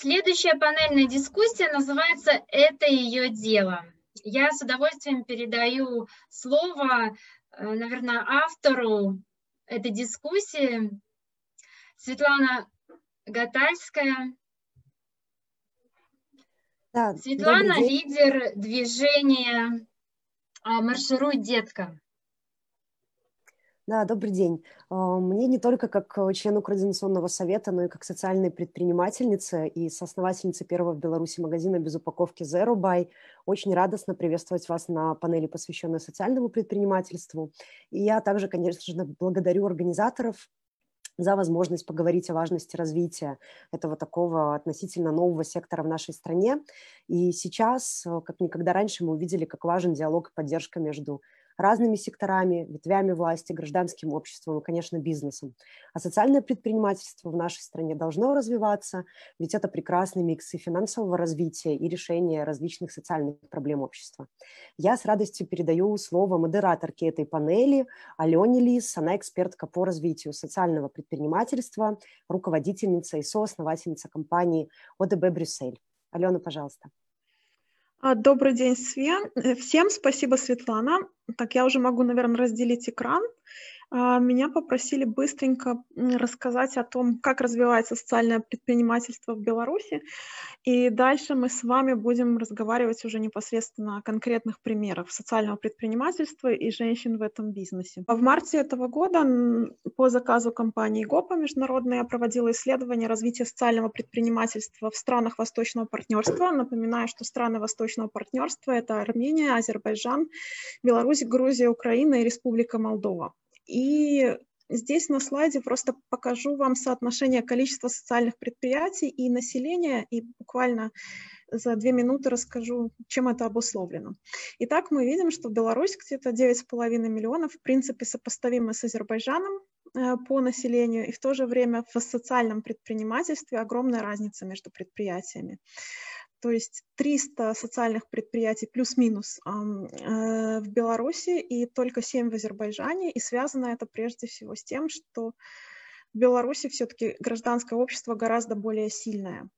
Следующая панельная дискуссия называется «Это ее дело». Я с удовольствием передаю слово, э, наверное, автору этой дискуссии, Светлана Гатальская. Да, Светлана – лидер движения а, «Маршируй, детка». Да, добрый день. А, мне не только как э, члену Координационного совета, но и как социальной предпринимательнице и соосновательнице первого в Беларуси магазина без упаковки Zero Buy очень радостно приветствовать вас на панели, посвященной социальному предпринимательству. И я также, конечно же, благодарю организаторов за возможность поговорить о важности развития этого такого относительно нового сектора в нашей стране. И сейчас, э, как никогда раньше, мы увидели, как важен диалог и поддержка между разными секторами, ветвями власти, гражданским обществом и, конечно, бизнесом. А социальное предпринимательство в нашей стране должно развиваться, ведь это прекрасный микс и финансового развития, и решения различных социальных проблем общества. Я с радостью передаю слово модераторке этой панели Алене Лис. Она экспертка по развитию социального предпринимательства, руководительница и соосновательница компании ОДБ «Брюссель». Алена, пожалуйста. А, добрый день. Э, всем спасибо, Светлана. Так, я уже могу, наверное, разделить экран. А, меня попросили быстренько рассказать о том, как развивается социальное предпринимательство в Беларуси. И дальше мы с вами будем разговаривать уже непосредственно о конкретных примерах социального предпринимательства и женщин в этом бизнесе. В марте этого года по заказу компании ГОПа международная проводила исследование развития социального предпринимательства в странах Восточного партнерства. Напоминаю, что страны Восточного партнерства – это Армения, Азербайджан, Беларусь, Грузия, Украина и Республика Молдова. И здесь на слайде просто покажу вам соотношение количества социальных предприятий и населения, и буквально за две минуты расскажу, чем это обусловлено. Итак, мы видим, что Беларусь где-то 9,5 миллионов, в принципе, сопоставимо с Азербайджаном э, по населению, и в то же время в социальном предпринимательстве огромная разница между предприятиями то есть 300 социальных предприятий плюс-минус э, в Беларуси и только 7 в Азербайджане. И связано это прежде всего с тем, что в Беларуси все-таки гражданское общество гораздо более сильное.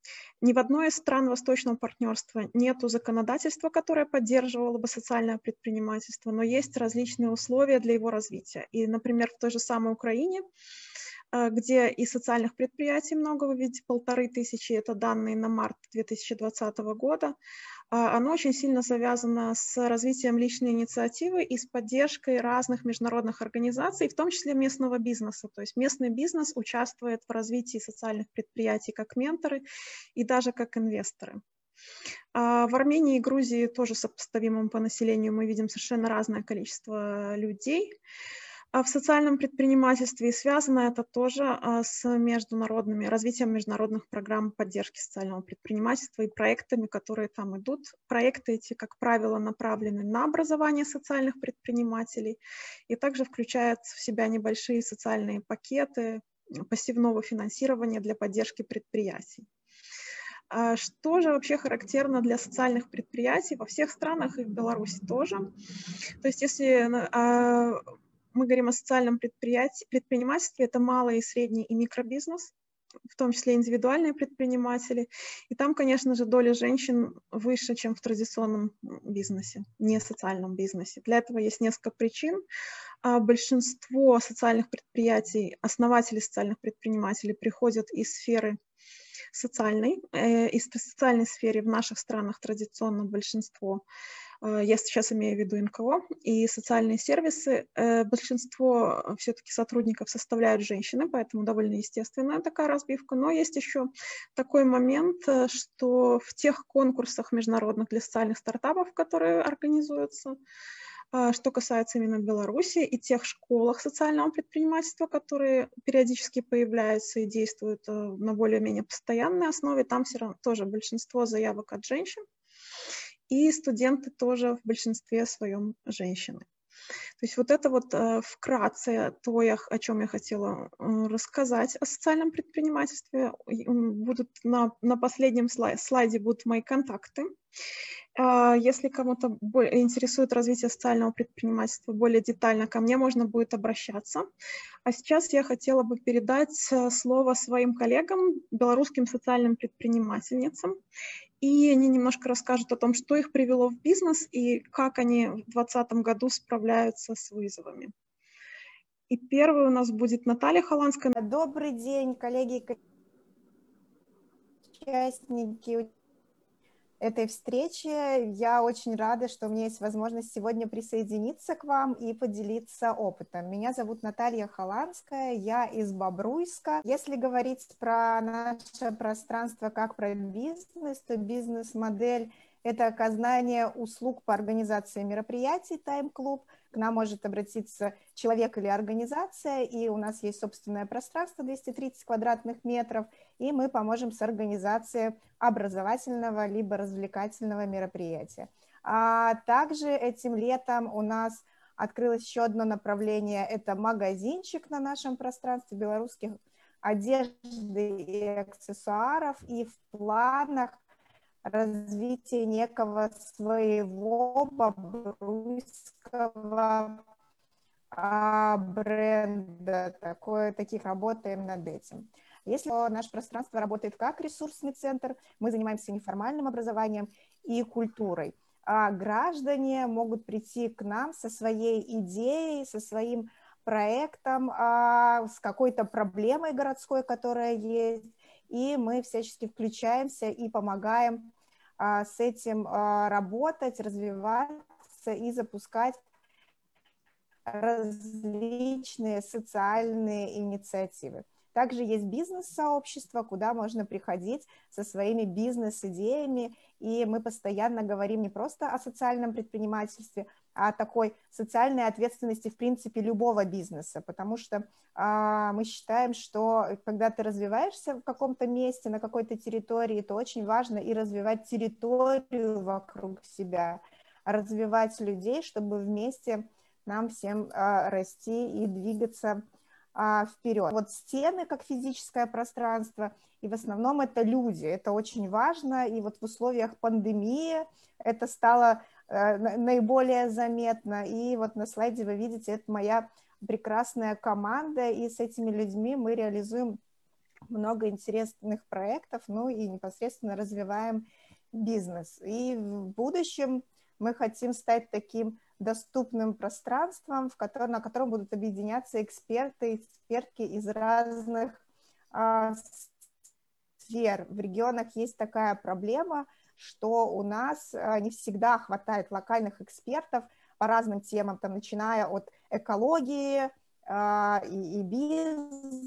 Ни в одной из стран Восточного партнерства нет законодательства, которое поддерживало бы социальное предпринимательство, но есть различные условия для его развития. И, например, в той же самой Украине где и социальных предприятий много, вы видите, полторы тысячи, это данные на март 2020 года. А, оно очень сильно завязано с развитием личной инициативы и с поддержкой разных международных организаций, в том числе местного бизнеса. То есть местный бизнес участвует в развитии социальных предприятий как менторы и даже как инвесторы. А, в Армении и Грузии тоже сопоставимым по населению мы видим совершенно разное количество людей. А в социальном предпринимательстве связано это тоже а, с международными, развитием международных программ поддержки социального предпринимательства и проектами, которые там идут. Проекты эти, как правило, направлены на образование социальных предпринимателей и также включают в себя небольшие социальные пакеты пассивного финансирования для поддержки предприятий. А что же вообще характерно для социальных предприятий во всех странах и в Беларуси тоже? То есть если мы говорим о социальном предприятии, предпринимательстве, это малый и средний и микробизнес, в том числе индивидуальные предприниматели. И там, конечно же, доля женщин выше, чем в традиционном бизнесе, не социальном бизнесе. Для этого есть несколько причин. А большинство социальных предприятий, основатели социальных предпринимателей приходят из сферы социальной, э, из социальной сферы в наших странах традиционно большинство я сейчас имею в виду НКО и социальные сервисы. Э, большинство э, все-таки сотрудников составляют женщины, поэтому довольно естественная такая разбивка. Но есть еще такой момент, что в тех конкурсах международных для социальных стартапов, которые организуются, что касается именно Беларуси и тех школах социального предпринимательства, которые периодически появляются и действуют на более-менее постоянной основе, там все равно тоже большинство заявок от женщин и студенты тоже в большинстве своем женщины. То есть вот это вот э, вкратце то, о чем я хотела э, рассказать о социальном предпринимательстве. Будут на, на последнем слайде, слайде будут мои контакты. А, если кому-то интересует развитие социального предпринимательства более детально, ко мне можно будет обращаться. А сейчас я хотела бы передать э, слово своим коллегам, белорусским социальным предпринимательницам. И они немножко расскажут о том, что их привело в бизнес и как они в 2020 году справляются с вызовами. И первый у нас будет Наталья Холландская. Добрый день, коллеги, участники этой встречи. Я очень рада, что у меня есть возможность сегодня присоединиться к вам и поделиться опытом. Меня зовут Наталья Холандская, я из Бобруйска. Если говорить про наше пространство как про бизнес, то бизнес-модель – это оказание услуг по организации мероприятий «Тайм-клуб», к нам может обратиться человек или организация, и у нас есть собственное пространство 230 квадратных метров, и мы поможем с организацией образовательного либо развлекательного мероприятия. А также этим летом у нас открылось еще одно направление, это магазинчик на нашем пространстве белорусских одежды и аксессуаров, и в планах развитие некого своего бобруйского а, бренда. Такое, таких работаем над этим. Если наше пространство работает как ресурсный центр, мы занимаемся неформальным образованием и культурой. А граждане могут прийти к нам со своей идеей, со своим проектом, а, с какой-то проблемой городской, которая есть, и мы всячески включаемся и помогаем а, с этим а, работать, развиваться и запускать различные социальные инициативы. Также есть бизнес-сообщество, куда можно приходить со своими бизнес-идеями, и мы постоянно говорим не просто о социальном предпринимательстве, о такой социальной ответственности, в принципе, любого бизнеса, потому что а, мы считаем, что когда ты развиваешься в каком-то месте, на какой-то территории, то очень важно и развивать территорию вокруг себя, развивать людей, чтобы вместе нам всем а, расти и двигаться а, вперед. Вот стены как физическое пространство, и в основном это люди, это очень важно, и вот в условиях пандемии это стало наиболее заметно. И вот на слайде вы видите, это моя прекрасная команда, и с этими людьми мы реализуем много интересных проектов, ну и непосредственно развиваем бизнес. И в будущем мы хотим стать таким доступным пространством, в котором, на котором будут объединяться эксперты, экспертки из разных а, сфер. В регионах есть такая проблема – что у нас э, не всегда хватает локальных экспертов по разным темам, там, начиная от экологии, а, и, и бизнес,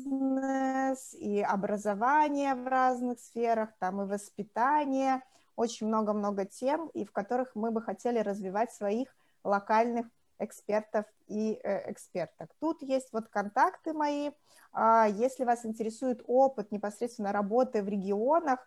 и образование в разных сферах, там и воспитание, очень много-много тем, и в которых мы бы хотели развивать своих локальных экспертов и э, эксперток. Тут есть вот контакты мои. А, если вас интересует опыт непосредственно работы в регионах,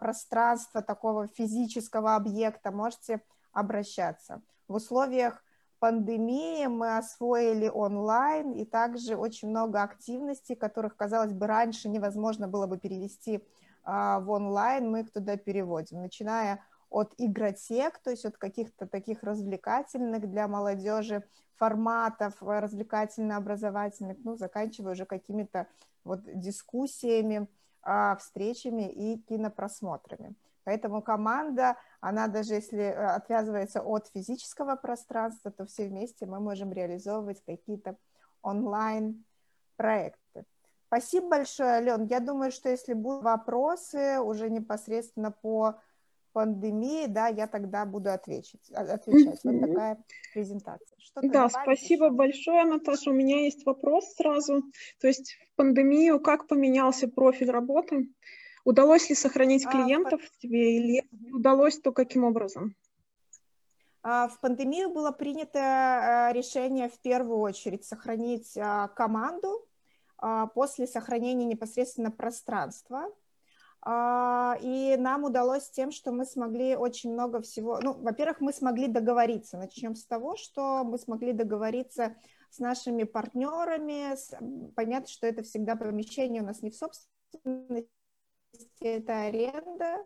пространства такого физического объекта, можете обращаться. В условиях пандемии мы освоили онлайн и также очень много активностей, которых, казалось бы, раньше невозможно было бы перевести а, в онлайн, мы их туда переводим, начиная от игротек, то есть от каких-то таких развлекательных для молодежи форматов, развлекательно-образовательных, ну, заканчивая уже какими-то вот дискуссиями, а, встречами и кинопросмотрами. Поэтому команда, она даже если э, отвязывается от физического пространства, то все вместе мы можем реализовывать какие-то онлайн-проекты. Спасибо большое, Ален. Я думаю, что если будут вопросы уже непосредственно по пандемии, да, я тогда буду отвечать. А, отвечать. Вот такая презентация. Что да, спасибо еще? большое, Наташа. У меня есть вопрос сразу. То есть в пандемию как поменялся профиль работы? Удалось ли сохранить а, клиентов а, тебе или удалось, то каким образом? А, в пандемию было принято решение в первую очередь сохранить команду после сохранения непосредственно пространства, и нам удалось тем, что мы смогли очень много всего... Ну, во-первых, мы смогли договориться. Начнем с того, что мы смогли договориться с нашими партнерами. Понятно, что это всегда помещение у нас не в собственности, это аренда.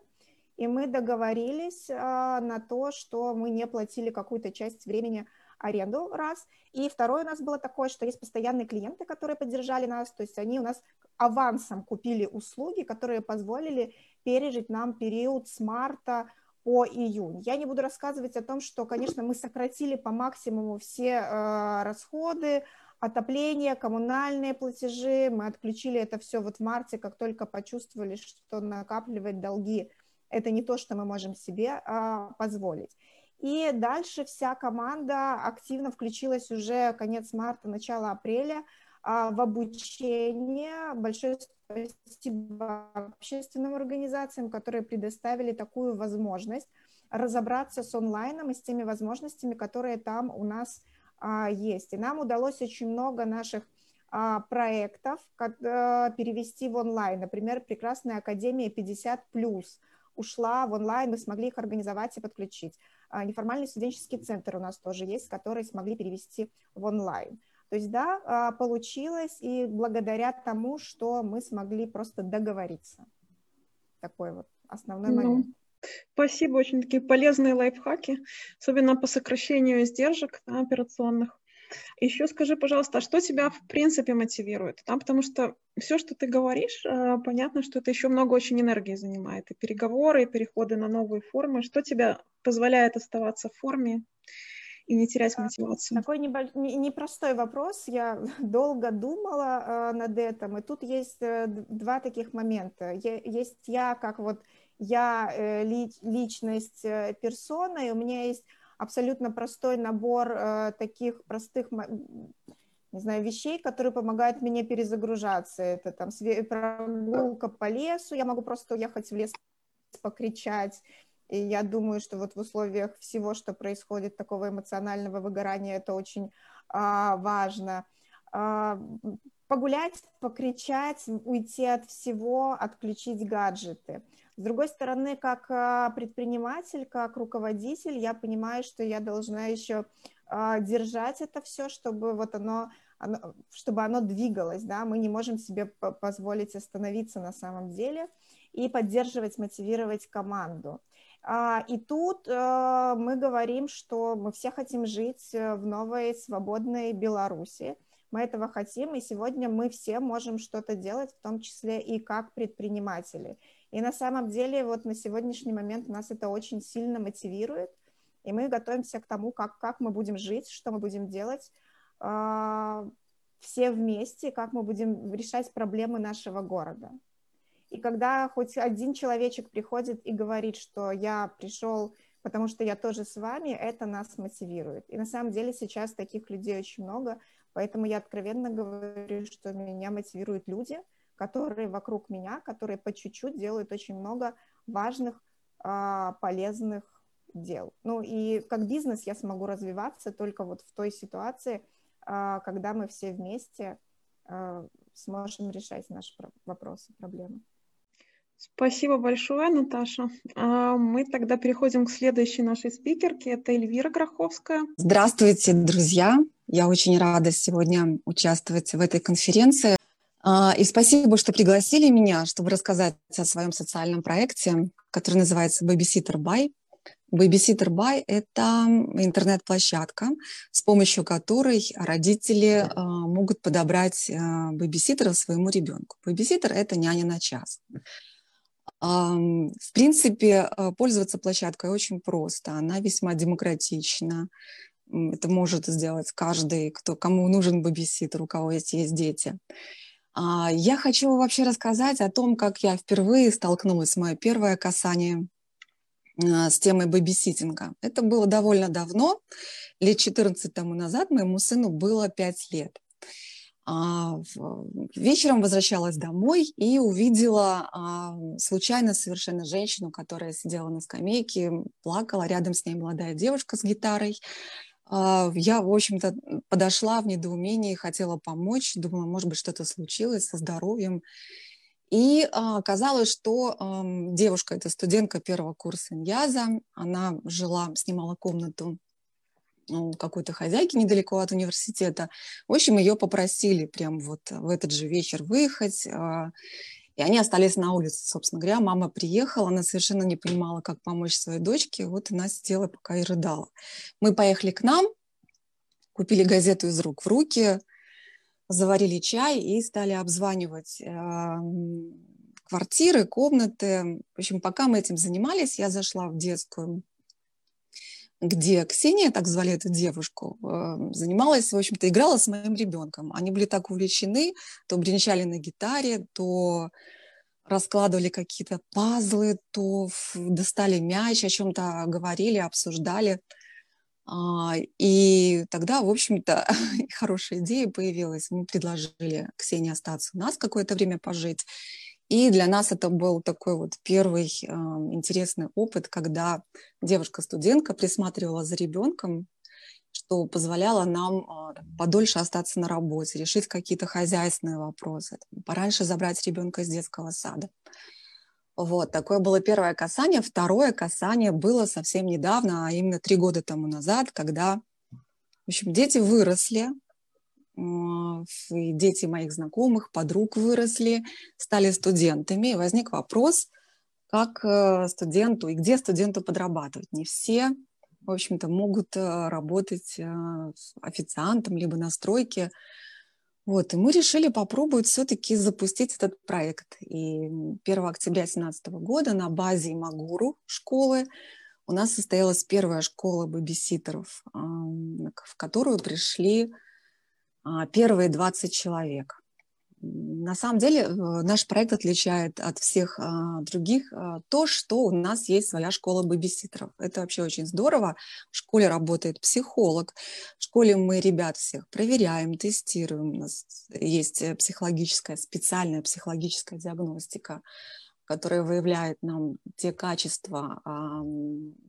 И мы договорились а, на то, что мы не платили какую-то часть времени аренду, раз. И второе у нас было такое, что есть постоянные клиенты, которые поддержали нас, то есть они у нас авансом купили услуги, которые позволили пережить нам период с марта по июнь. Я не буду рассказывать о том, что, конечно, мы сократили по максимуму все э, расходы, отопление, коммунальные платежи, мы отключили это все вот в марте, как только почувствовали, что накапливать долги – это не то, что мы можем себе э, позволить. И дальше вся команда активно включилась уже конец марта, начало апреля а, в обучение. Большое спасибо общественным организациям, которые предоставили такую возможность разобраться с онлайном и с теми возможностями, которые там у нас а, есть. И нам удалось очень много наших а, проектов перевести в онлайн. Например, прекрасная Академия 50+, ушла в онлайн, мы смогли их организовать и подключить. А, неформальный студенческий центр у нас тоже есть, который смогли перевести в онлайн. То есть, да, а, получилось, и благодаря тому, что мы смогли просто договориться. Такой вот основной ну, момент. Спасибо, очень такие полезные лайфхаки, особенно по сокращению издержек да, операционных. Еще скажи, пожалуйста, а что тебя в принципе мотивирует? Да, потому что все, что ты говоришь, э, понятно, что это еще много очень энергии занимает. И переговоры, и переходы на новые формы. Что тебя позволяет оставаться в форме и не терять мотивацию? Такой непростой вопрос. Я долго думала э, над этим. И тут есть э, два таких момента. Есть я как вот я личность персона, и у меня есть абсолютно простой набор э, таких простых не знаю, вещей, которые помогают мне перезагружаться. Это там прогулка по лесу, я могу просто уехать в лес покричать. И я думаю, что вот в условиях всего, что происходит, такого эмоционального выгорания, это очень а, важно. А, погулять, покричать, уйти от всего, отключить гаджеты. С другой стороны, как а, предприниматель, как руководитель, я понимаю, что я должна еще а, держать это все, чтобы вот оно, оно, чтобы оно двигалось, да, мы не можем себе позволить остановиться на самом деле и поддерживать, мотивировать команду. А, и тут мы говорим, что мы все хотим жить э, в новой свободной Беларуси, мы этого хотим, и сегодня мы все можем что-то делать, в том числе и как предприниматели. И на самом деле вот на сегодняшний момент нас это очень сильно мотивирует, и мы готовимся к тому, как, как мы будем жить, что мы будем делать э, все вместе, как мы будем решать проблемы нашего города. И когда хоть один человечек приходит и говорит, что я пришел, потому что я тоже с вами, это нас мотивирует. И на самом деле сейчас таких людей очень много, поэтому я откровенно говорю, что меня мотивируют люди – которые вокруг меня, которые по чуть-чуть делают очень много важных, а, полезных дел. Ну и как бизнес я смогу развиваться только вот в той ситуации, а, когда мы все вместе а, сможем решать наши вопросы, проблемы. Спасибо большое, Наташа. Мы тогда переходим к следующей нашей спикерке. Это Эльвира Гроховская. Здравствуйте, друзья. Я очень рада сегодня участвовать в этой конференции. А, и спасибо, что пригласили меня, чтобы рассказать о своем социальном проекте, который называется Babysitter By. Babysitter By – это интернет-площадка, с помощью которой родители а, могут подобрать а, бэбиситера своему ребенку. Бэбиситер – это няня на час. В принципе, пользоваться площадкой очень просто. Она весьма демократична. Это может сделать каждый, кто, кому нужен бэбиситер, у кого есть, есть дети. А, я хочу вообще рассказать о том, как я впервые столкнулась, мое первое касание а, с темой бэбиситинга. Это было довольно давно, лет 14 тому назад моему сыну было 5 лет. А, вечером возвращалась домой и увидела случайно совершенно женщину, которая сидела на скамейке, плакала, рядом с ней молодая девушка с гитарой. А, я, в общем-то, подошла в недоумении, хотела помочь, думала, может быть, что-то случилось со здоровьем. И а, оказалось, что а, девушка, это студентка первого курса Иньяза, она жила, снимала комнату у какой-то хозяйки недалеко от университета. В общем, ее попросили прям вот в этот же вечер выехать. И они остались на улице, собственно говоря. Мама приехала, она совершенно не понимала, как помочь своей дочке. Вот она сидела пока и рыдала. Мы поехали к нам, купили газету из рук в руки, заварили чай и стали обзванивать э, квартиры, комнаты. В общем, пока мы этим занимались, я зашла в детскую, где Ксения, так звали эту девушку, э, занималась, в общем-то, играла с моим ребенком. Они были так увлечены, то бренчали на гитаре, то раскладывали какие-то пазлы, то достали мяч, о чем-то говорили, обсуждали. А, и тогда, в общем-то, хорошая идея появилась. Мы предложили Ксении остаться у нас какое-то время пожить. И для нас это был такой вот первый э, интересный опыт, когда девушка-студентка присматривала за ребенком, что позволяло нам э, подольше остаться на работе, решить какие-то хозяйственные вопросы, пораньше забрать ребенка из детского сада. Вот, такое было первое касание. Второе касание было совсем недавно, а именно три года тому назад, когда, в общем, дети выросли, и дети моих знакомых, подруг выросли, стали студентами, и возник вопрос, как э, студенту и где студенту подрабатывать. Не все, в общем-то, могут э, работать э, официантом либо на стройке, вот, и мы решили попробовать все-таки запустить этот проект. И 1 октября 2017 года на базе Магуру школы у нас состоялась первая школа бэбиситеров, в которую пришли первые 20 человек. На самом деле э, наш проект отличает от всех а, других а, то, что у нас есть своя школа бэбиситеров. Это вообще очень здорово. В школе работает психолог. В школе мы ребят всех проверяем, тестируем. У нас есть э, психологическая, специальная психологическая диагностика которая выявляет нам те качества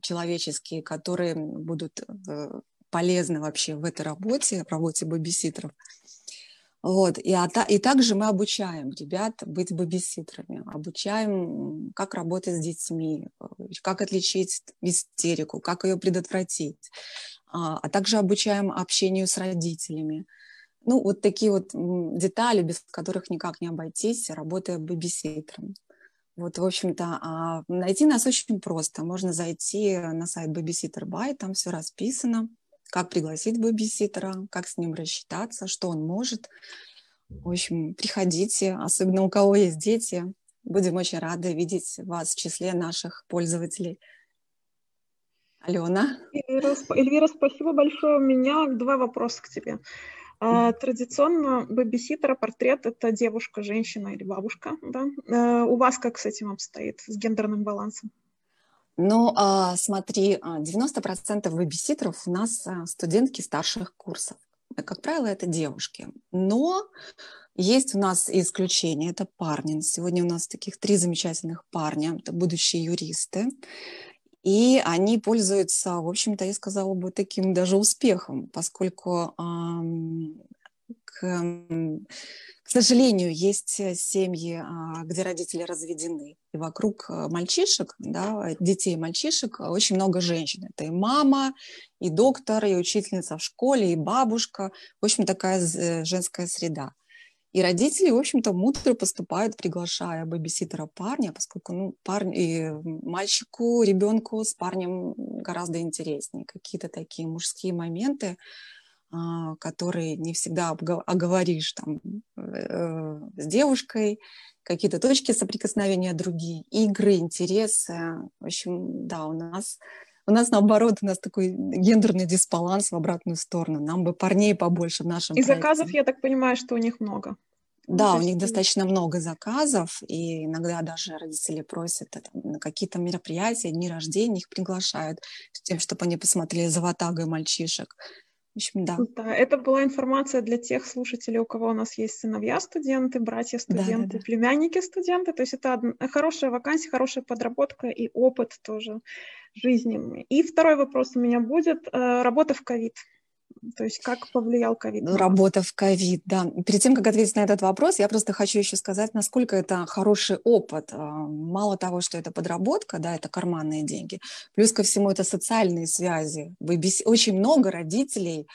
человеческие, которые будут э, полезны вообще в этой работе, в работе бэбиситеров. Вот. И, а, и также мы обучаем ребят быть бэбиситерами, обучаем, как работать с детьми, как отличить истерику, как ее предотвратить, а, а также обучаем общению с родителями. Ну, вот такие вот детали, без которых никак не обойтись, работая бэбиситером. Вот, в общем-то, а, найти нас очень просто. Можно зайти на сайт Babysitter By, там все расписано как пригласить бэбиситера, как с ним рассчитаться, что он может. В общем, приходите, особенно у кого есть дети. Будем очень рады видеть вас в числе наших пользователей. Алена. Эльвира, Эльвира, спасибо большое. У меня два вопроса к тебе. А, традиционно бэбиситера портрет – это девушка, женщина или бабушка. Да? А, у вас как с этим обстоит, с гендерным балансом? Ну, а, смотри, 90% а, вебиситеров у нас а, студентки старших курсов. Как правило, это девушки. Но есть у нас исключения, это парни. Сегодня у нас таких три замечательных парня, это будущие юристы. И они пользуются, в общем-то, я сказала бы, таким даже успехом, поскольку к, сожалению, есть э, семьи, а, где родители разведены, и вокруг э, мальчишек, да, детей мальчишек очень много женщин. Это и мама, и доктор, и учительница в школе, и бабушка. В общем, такая э, женская среда. И родители, в общем-то, мудро поступают, приглашая бэбиситера парня, поскольку ну, парень, и мальчику, ребенку с парнем гораздо интереснее. Какие-то такие мужские моменты а, которые не всегда оговоришь там э, с девушкой, какие-то точки соприкосновения другие, игры, интересы. В общем, да, у нас у нас наоборот, у нас такой гендерный дисбаланс в обратную сторону. Нам бы парней побольше в нашем И проекте. заказов, я так понимаю, что у них много. Да, ну, у них достаточно много заказов, и иногда даже родители просят это, на какие-то мероприятия, дни рождения, их приглашают с тем, чтобы они посмотрели за ватагой мальчишек. В общем, да. Да, это была информация для тех слушателей, у кого у нас есть сыновья студенты, братья студенты, да, да, да. племянники студенты. То есть это хорошая вакансия, хорошая подработка и опыт тоже жизненный. И второй вопрос у меня будет. Э, работа в ковид. То есть как повлиял ковид? Работа в ковид, да. Перед тем, как ответить на этот вопрос, я просто хочу еще сказать, насколько это хороший опыт. А, мало того, что это подработка, да, это карманные деньги, плюс ко всему это социальные связи. Очень много родителей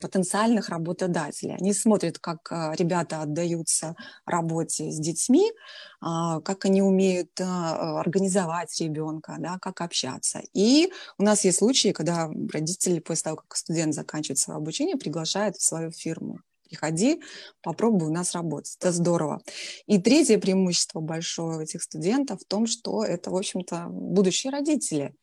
потенциальных работодателей. Они смотрят, как а, ребята отдаются работе с детьми, а, как они умеют организовать ребенка, да, как общаться. И у нас есть случаи, когда родители после того, как студент заканчивает свое обучение, приглашают в свою фирму приходи, попробуй у нас работать. Это здорово. И третье преимущество большое этих студентов в том, что это, в общем-то, будущие родители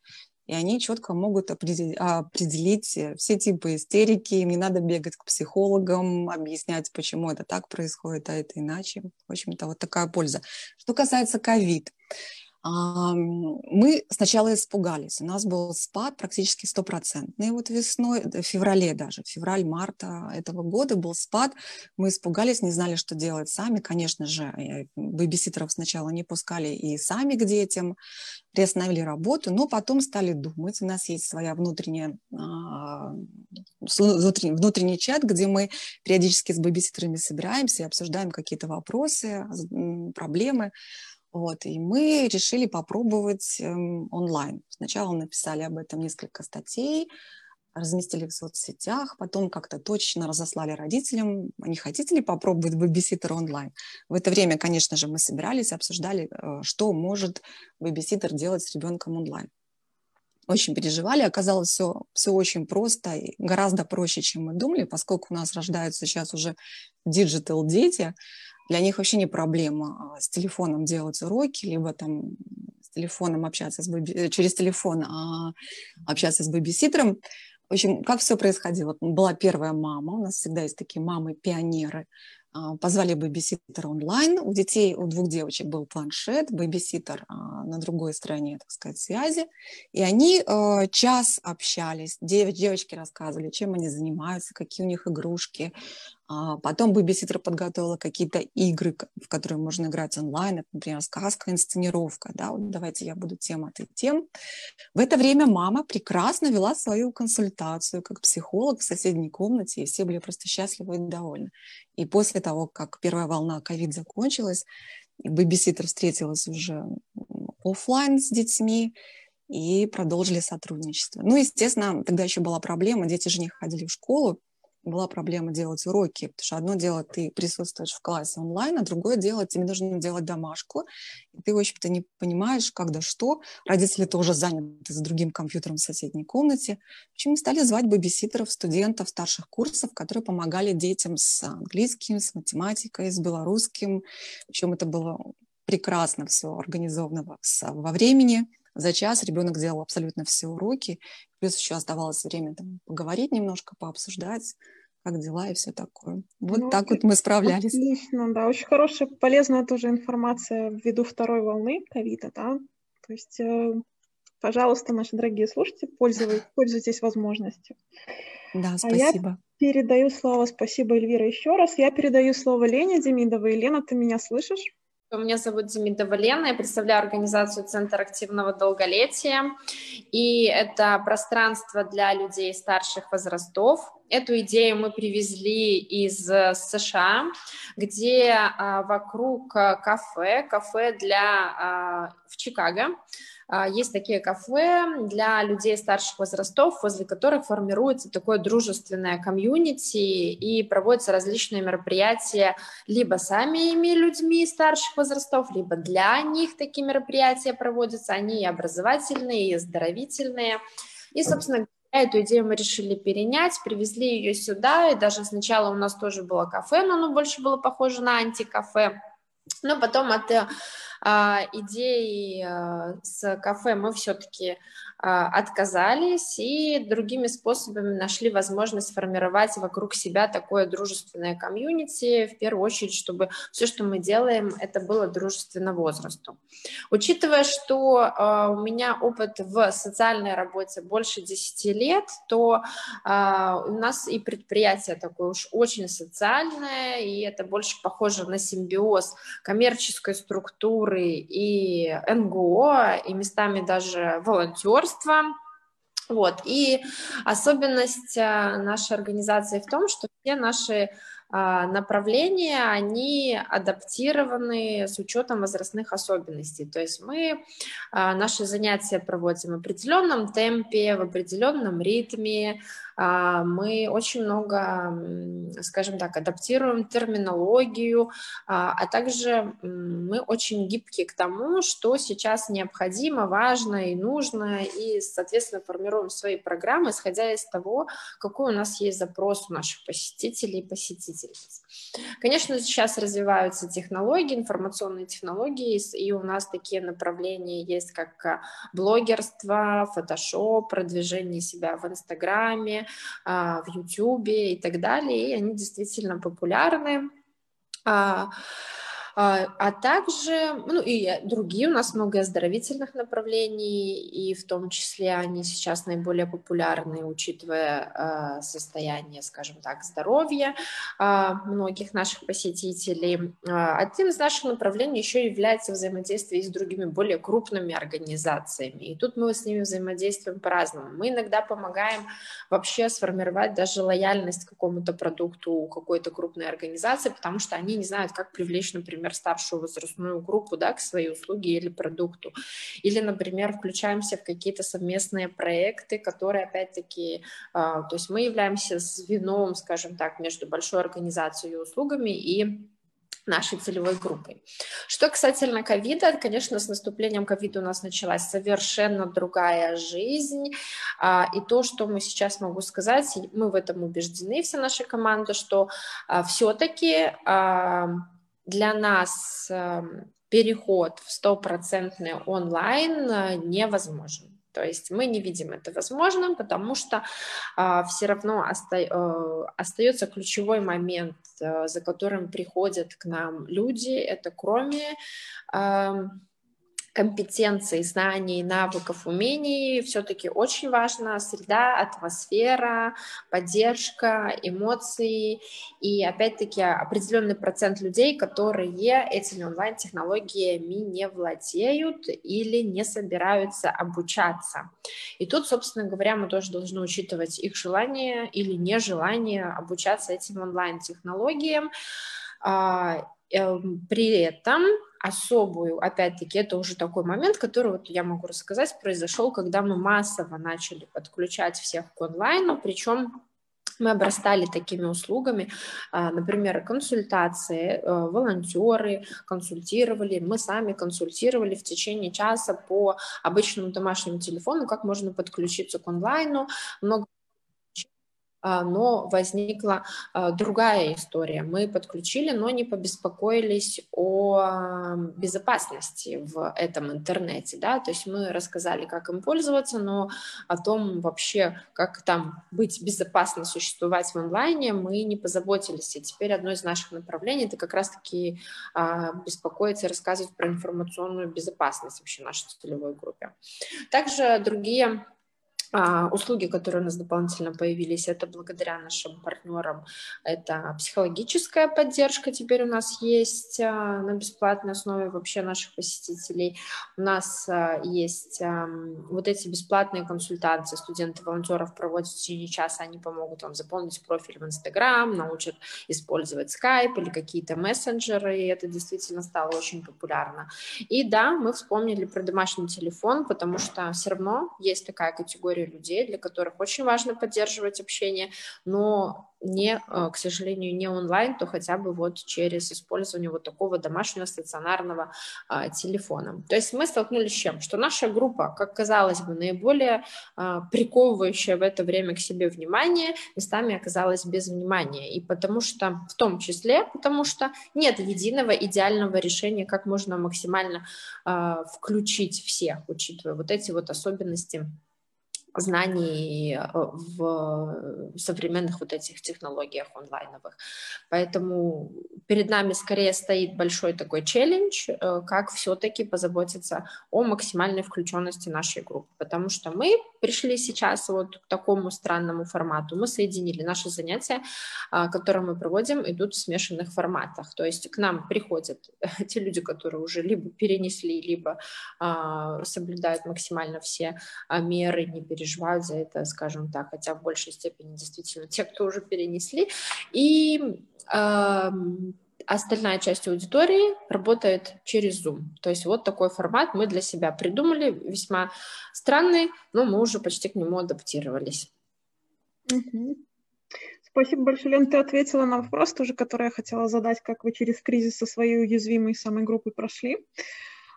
и они четко могут определить, э, все типы истерики, им не надо бегать к психологам, объяснять, почему это так происходит, а это иначе. В общем-то, вот такая польза. Что касается ковид, мы сначала испугались. У нас был спад практически стопроцентный вот весной, в феврале даже, февраль-марта этого года был спад. Мы испугались, не знали, что делать сами. Конечно же, бэбиситеров сначала не пускали и сами к детям, приостановили работу, но потом стали думать. У нас есть своя внутренняя, а, внутренний чат, где мы периодически с бэбиситерами собираемся и обсуждаем какие-то вопросы, проблемы. Вот, и мы решили попробовать эм, онлайн. Сначала написали об этом несколько статей, разместили в соцсетях, потом как-то точно разослали родителям, не хотите ли попробовать бэбиситер онлайн. В это время, конечно же, мы собирались, обсуждали, э, что может бэбиситер делать с ребенком онлайн. Очень переживали, оказалось все, все очень просто и гораздо проще, чем мы думали, поскольку у нас рождаются сейчас уже digital дети, для них вообще не проблема а, с телефоном делать уроки, либо там с телефоном общаться с бэби... Э, через телефон а, общаться с бэбиситером. В общем, как все происходило? Была первая мама, у нас всегда есть такие мамы-пионеры, а, позвали бэбиситера онлайн. У детей, у двух девочек был планшет, бэбиситер а, на другой стороне, так сказать, связи. И они э, час общались. Девочки рассказывали, чем они занимаются, какие у них игрушки, потом бэбиситер подготовила какие-то игры, в которые можно играть онлайн, это, например, сказка, инсценировка, да, вот давайте я буду тем, а ты тем. В это время мама прекрасно вела свою консультацию как психолог в соседней комнате, и все были просто счастливы и довольны. И после того, как первая волна ковид закончилась, бэбиситер встретилась уже офлайн с детьми, и продолжили сотрудничество. Ну, естественно, тогда еще была проблема, дети же не ходили в школу, была проблема делать уроки, потому что одно дело ты присутствуешь в классе онлайн, а другое дело тебе нужно делать домашку, и ты, в общем-то, не понимаешь, когда что. Родители тоже заняты с другим компьютером в соседней комнате. В мы стали звать бэбиситеров, студентов старших курсов, которые помогали детям с английским, с математикой, с белорусским. Причем это было прекрасно все организовано во времени. За час ребенок делал абсолютно все уроки, плюс еще оставалось время там, поговорить немножко, пообсуждать, как дела и все такое. Вот ну, так вот мы справлялись. Отлично, да, очень хорошая, полезная тоже информация ввиду второй волны ковида, да. То есть, э, пожалуйста, наши дорогие слушатели, пользуйтесь, пользуйтесь возможностью. Да, спасибо. А я передаю слово, спасибо, Эльвира, еще раз. Я передаю слово Лене Демидовой. Лена, ты меня слышишь? Меня зовут Демидова Лена, я представляю организацию Центр активного долголетия, и это пространство для людей старших возрастов. Эту идею мы привезли из США, где а, вокруг кафе, кафе для а, в Чикаго, есть такие кафе для людей старших возрастов, возле которых формируется такое дружественное комьюнити и проводятся различные мероприятия либо самими людьми старших возрастов, либо для них такие мероприятия проводятся. Они и образовательные, и оздоровительные. И, собственно, Эту идею мы решили перенять, привезли ее сюда, и даже сначала у нас тоже было кафе, но оно больше было похоже на антикафе. Но потом от а, идеи а, с кафе мы все-таки отказались и другими способами нашли возможность сформировать вокруг себя такое дружественное комьюнити, в первую очередь, чтобы все, что мы делаем, это было дружественно возрасту. Учитывая, что у меня опыт в социальной работе больше 10 лет, то у нас и предприятие такое уж очень социальное, и это больше похоже на симбиоз коммерческой структуры и НГО, и местами даже волонтерства, Вот. И особенность нашей организации в том, что все наши а, направления, они адаптированы с учетом возрастных особенностей. То есть мы а, наши занятия проводим в определенном темпе, в определенном ритме, мы очень много, скажем так, адаптируем терминологию, а, а также мы очень гибкие к тому, что сейчас необходимо, важно и нужно, и, соответственно, формируем свои программы, исходя из того, какой у нас есть запрос у наших посетителей и посетительниц. Конечно, сейчас развиваются технологии, информационные технологии, и у нас такие направления есть, как а, блогерство, фотошоп, продвижение себя в Инстаграме, а, в Ютубе и так далее, и они действительно популярны. А, а, также, ну и другие, у нас много оздоровительных направлений, и в том числе они сейчас наиболее популярны, учитывая а, состояние, скажем так, здоровья а, многих наших посетителей. Одним из наших направлений еще является взаимодействие с другими более крупными организациями, и тут мы с ними взаимодействуем по-разному. Мы иногда помогаем вообще сформировать даже лояльность к какому-то продукту у какой-то крупной организации, потому что они не знают, как привлечь, например, например, старшую возрастную группу да, к своей услуге или продукту. Или, например, включаемся в какие-то совместные проекты, которые, опять-таки, а, то есть мы являемся звеном, скажем так, между большой организацией и услугами и нашей целевой группой. Что касательно ковида, конечно, с наступлением ковида у нас началась совершенно другая жизнь, а, и то, что мы сейчас могу сказать, мы в этом убеждены, вся наша команда, что а, все-таки для нас эм, переход в стопроцентный онлайн э, невозможен. То есть мы не видим это возможным, потому что а, все равно оста, а, остается ключевой момент, а, за которым приходят к нам люди. Это кроме а, компетенций, знаний, навыков, умений все-таки очень важна среда, атмосфера, поддержка, эмоции и, опять-таки, определенный процент людей, которые этими онлайн-технологиями не владеют или не собираются обучаться. И тут, собственно говоря, мы тоже должны учитывать их желание или нежелание обучаться этим онлайн-технологиям. А, эм, при этом особую, опять-таки, это уже такой момент, который вот я могу рассказать, произошел, когда мы массово начали подключать всех к онлайну, причем мы обрастали такими услугами, а, например, консультации, э, волонтеры консультировали, мы сами консультировали в течение часа по обычному домашнему телефону, как можно подключиться к онлайну, много а, но возникла а, другая история. Мы подключили, но не побеспокоились о безопасности в этом интернете, да, то есть мы рассказали, как им пользоваться, но о том вообще, как там быть безопасно существовать в онлайне, мы не позаботились, и теперь одно из наших направлений это как раз-таки а, беспокоиться и рассказывать про информационную безопасность вообще нашей целевой группе. Также другие а, услуги, которые у нас дополнительно появились, это благодаря нашим партнерам. Это психологическая поддержка теперь у нас есть а, на бесплатной основе вообще наших посетителей. У нас а, есть вот эти бесплатные консультации. Студенты волонтеров проводят в течение часа, они помогут вам заполнить профиль в Инстаграм, научат использовать Skype или какие-то мессенджеры, и это действительно стало очень популярно. И да, мы вспомнили про домашний телефон, потому что все равно есть такая категория категории людей, для которых очень важно поддерживать общение, но не, э, к сожалению, не онлайн, то хотя бы вот через использование вот такого домашнего стационарного а, телефона. То есть мы столкнулись с чем? Что наша группа, как казалось бы, наиболее а, приковывающая в это время к себе внимание, местами оказалась без внимания. И потому что, в том числе, потому что нет единого идеального решения, как можно максимально а, включить всех, учитывая вот эти вот особенности знаний э, в современных вот этих технологиях онлайновых. Поэтому перед нами скорее стоит большой такой челлендж, э, как все-таки позаботиться о максимальной включенности нашей группы, потому что мы пришли сейчас вот к такому странному формату. Мы соединили наши занятия, а, которые мы проводим, идут в смешанных форматах. То есть к нам приходят те люди, которые уже либо перенесли, либо а, соблюдают максимально все а, меры, не переживают переживают за это, скажем так, хотя в большей степени действительно те, кто уже перенесли. И э, остальная часть аудитории работает через Zoom. То есть вот такой формат мы для себя придумали, весьма странный, но мы уже почти к нему адаптировались. Спасибо большое, Лен. Ты ответила на вопрос тоже, который я хотела задать, как вы через кризис со своей уязвимой самой группой прошли.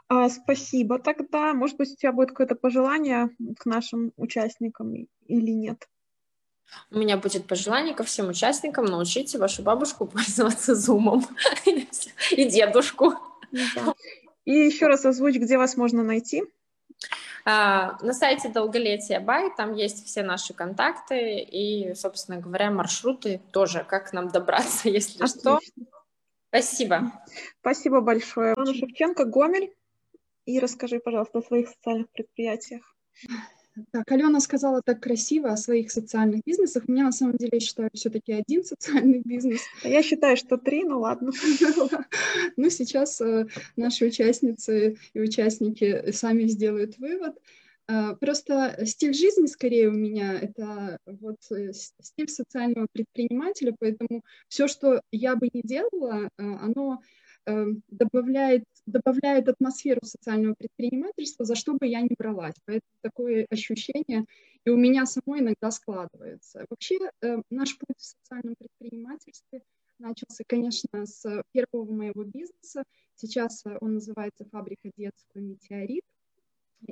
А, спасибо тогда. Может быть, у тебя будет какое-то пожелание к нашим участникам или нет? У меня будет пожелание ко всем участникам научите вашу бабушку пользоваться зумом и дедушку. Да. И еще раз озвучь, где вас можно найти. А, на сайте Долголетия Бай там есть все наши контакты и, собственно говоря, маршруты тоже, как к нам добраться, если Отлично. что. Спасибо. Спасибо большое. Анна Шевченко, Гомель. И расскажи, пожалуйста, о своих социальных предприятиях. Так, Алена сказала так красиво о своих социальных бизнесах. У меня на самом деле, я считаю, все-таки один социальный бизнес. А я считаю, что три, ну ладно. Ну, сейчас э, наши участницы и участники сами сделают вывод. Э, просто стиль жизни скорее у меня это вот э, стиль социального предпринимателя, поэтому все, что я бы не делала, оно добавляет, добавляет атмосферу социального предпринимательства, за что бы я ни бралась. Поэтому такое ощущение и у меня самой иногда складывается. Вообще эм, наш путь в социальном предпринимательстве начался, конечно, с первого моего бизнеса. Сейчас э, он называется «Фабрика детского метеорит».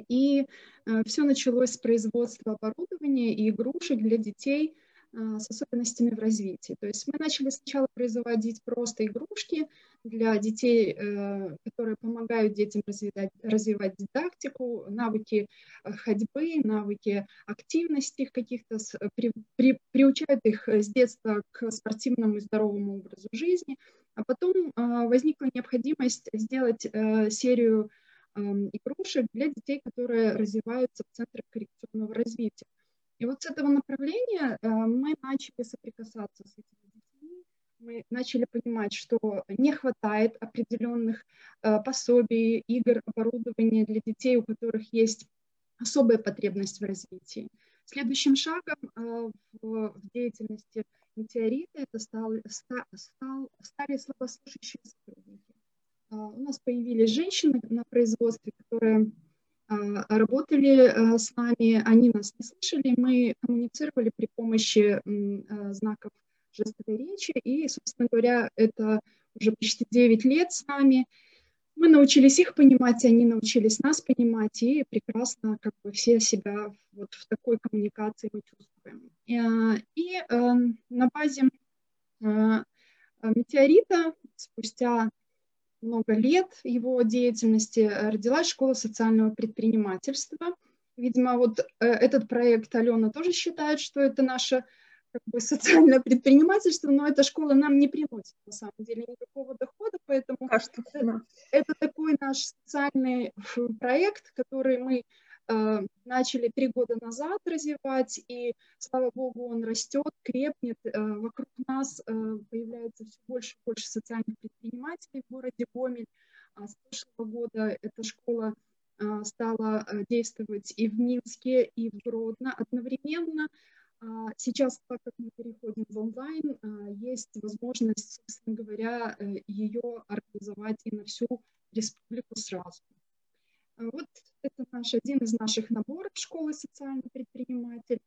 И э, все началось с производства оборудования и игрушек для детей с особенностями в развитии. То есть мы начали сначала производить просто игрушки, для детей, э, которые помогают детям развивать, развивать дидактику, навыки э, ходьбы, навыки активности каких-то, при, при, приучают их с детства к спортивному и здоровому образу жизни. А потом э, возникла необходимость сделать серию эм, игрушек для детей, которые развиваются в центрах коррекционного развития. И вот с этого направления мы начали соприкасаться с этими мы начали понимать, что не хватает определенных э, пособий, игр, оборудования для детей, у которых есть особая потребность в развитии. Следующим шагом э, в, деятельности метеорита это стал, стал, стали слабослышащие сотрудники. Э, у нас появились женщины на производстве, которые э, работали э, с нами, они нас не слышали, мы коммуницировали при помощи э, знаков жестовой речи. И, собственно говоря, это уже почти 9 лет с нами. Мы научились их понимать, они научились нас понимать, и прекрасно как бы все себя вот в такой коммуникации мы чувствуем. И, э, и э, на базе метеорита спустя много лет его деятельности родилась школа социального предпринимательства. Видимо, вот э, этот проект Алена тоже считает, что это наша как бы социальное предпринимательство, но эта школа нам не приносит на самом деле никакого дохода, поэтому Кажется, это, да. это такой наш социальный проект, который мы э, начали три года назад развивать, и слава богу, он растет, крепнет, э, вокруг нас э, появляется все больше и больше социальных предпринимателей в городе Гомель. А с прошлого года эта школа э, стала э, действовать и в Минске, и в Гродно одновременно. А, сейчас, так как мы переходим в онлайн, есть возможность, собственно говоря, э, ее организовать и на всю республику сразу. Вот это наш, один из наших наборов школы «Социальный предприниматель».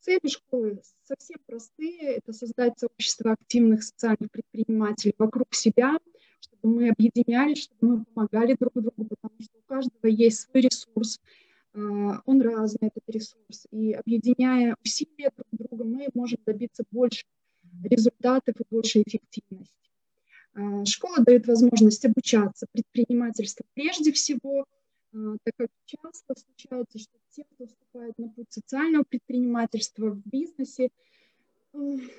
Цели школы совсем простые. Это создать сообщество активных социальных предпринимателей вокруг себя, чтобы мы объединялись, чтобы мы помогали друг другу, потому что у каждого есть свой ресурс, а, он разный, этот ресурс, и объединяя усилия друг друга, мы можем добиться больше результатов и больше эффективности. А, школа дает возможность обучаться предпринимательству прежде всего, так как часто случается, что те, кто вступает на путь социального предпринимательства в бизнесе,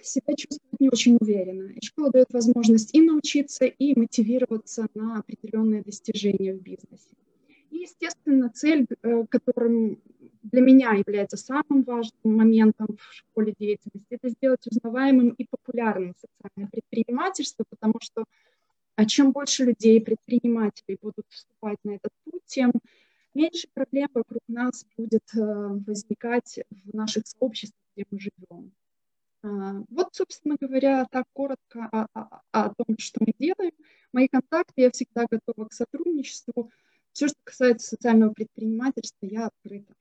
себя чувствуют не очень уверенно. И школа дает возможность и научиться, и мотивироваться на определенные достижения в бизнесе. И, естественно, цель, э, которым для меня является самым важным моментом в школе деятельности, это сделать узнаваемым и популярным социальное предпринимательство, потому что а чем больше людей, предпринимателей будут вступать на этот путь, тем меньше проблем вокруг нас будет э, возникать в наших сообществах, где мы живем. А, вот, собственно говоря, так коротко о, о, о том, что мы делаем. Мои контакты, я всегда готова к сотрудничеству. Все, что касается социального предпринимательства, я открыта.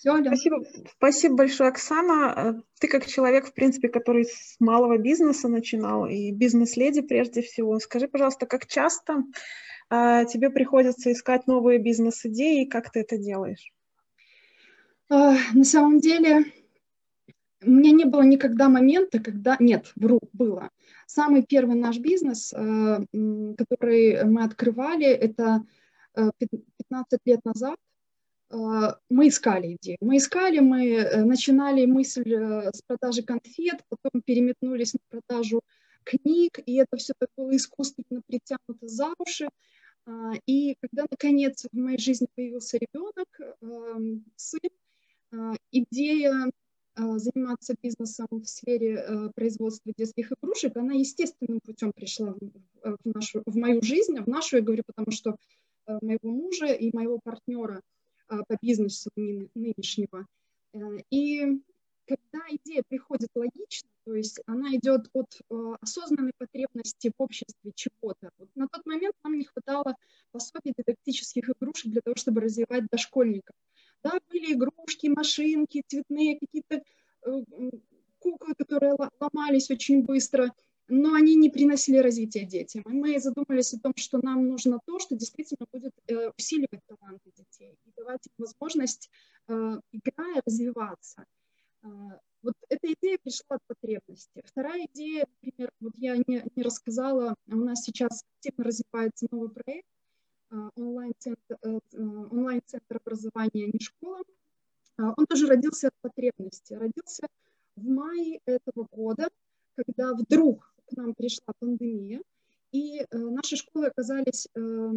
Все, Алена. Спасибо, спасибо большое, Оксана. Ты как человек, в принципе, который с малого бизнеса начинал, и бизнес-леди прежде всего, скажи, пожалуйста, как часто а, тебе приходится искать новые бизнес-идеи, и как ты это делаешь? А, на самом деле, у меня не было никогда момента, когда... Нет, вру, было. Самый первый наш бизнес, который мы открывали, это 15 лет назад. А, мы искали идею. Мы искали, мы э, начинали мысль э, с продажи конфет, потом переметнулись на продажу книг, и это все так было искусственно притянуто за уши. А, и когда, наконец, в моей жизни появился ребенок, эм, сын, а, идея заниматься бизнесом в сфере э, производства детских игрушек, она естественным путем пришла в, нашу, в мою жизнь, в нашу, я говорю, потому что моего мужа и моего партнера – по бизнесу нынешнего. Э, и когда идея приходит логично, то есть она идет от э, осознанной потребности в обществе чего-то. Вот на тот момент нам не хватало пособий дидактических игрушек для того, чтобы развивать дошкольников. Да, были игрушки, машинки, цветные какие-то э, куклы, которые ломались очень быстро – но они не приносили развития детям. И мы задумались о том, что нам нужно то, что действительно будет э, усиливать таланты детей и давать им возможность, э, играя, развиваться. Э, вот эта идея пришла от потребности. Вторая идея, например, вот я не, не рассказала, у нас сейчас активно развивается новый проект онлайн-центр, онлайн-центр образования «Не школа». Он тоже родился от потребности. Родился в мае этого года, когда вдруг к нам пришла пандемия, и э, наши школы оказались э,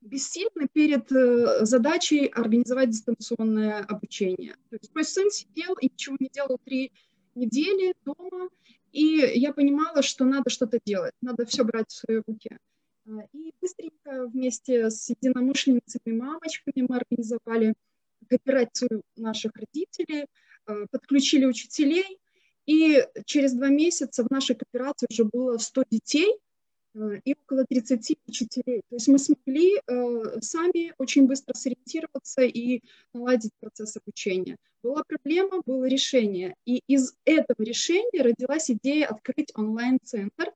бессильны перед э, задачей организовать дистанционное обучение. То есть мой сын сидел и ничего не делал три недели дома, и я понимала, что надо что-то делать, надо все брать в свои руки. И быстренько вместе с единомышленницами, мамочками мы организовали кооперацию наших родителей, подключили учителей, и через два месяца в нашей кооперации уже было 100 детей э, и около 30 учителей. То есть мы смогли э, сами очень быстро сориентироваться и наладить процесс обучения. Была проблема, было решение. И из этого решения родилась идея открыть онлайн-центр,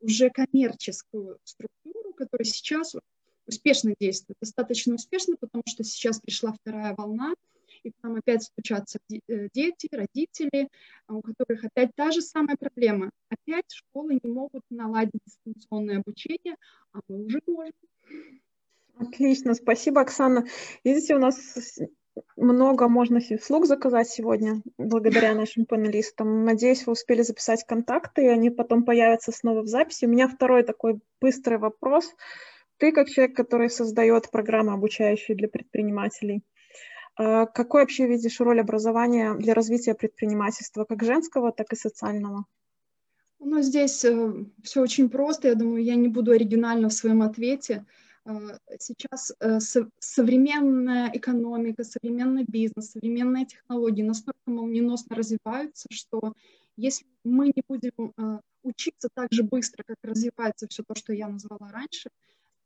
уже коммерческую структуру, которая сейчас успешно действует. Достаточно успешно, потому что сейчас пришла вторая волна – и к нам опять стучатся э, дети, родители, а у которых опять та же самая проблема. Опять школы не могут наладить дистанционное обучение, а мы уже можем. Отлично, спасибо, Оксана. Видите, у нас много можно вслух заказать сегодня, благодаря нашим панелистам. Надеюсь, вы успели записать контакты, и они потом появятся снова в записи. У меня второй такой быстрый вопрос. Ты, как человек, который создает программы, обучающие для предпринимателей, какой вообще видишь роль образования для развития предпринимательства, как женского, так и социального? Ну, здесь э, все очень просто. Я думаю, я не буду оригинальна в своем ответе. Э, сейчас э, со- современная экономика, современный бизнес, современные технологии настолько молниеносно развиваются, что если мы не будем э, учиться так же быстро, как развивается все то, что я назвала раньше,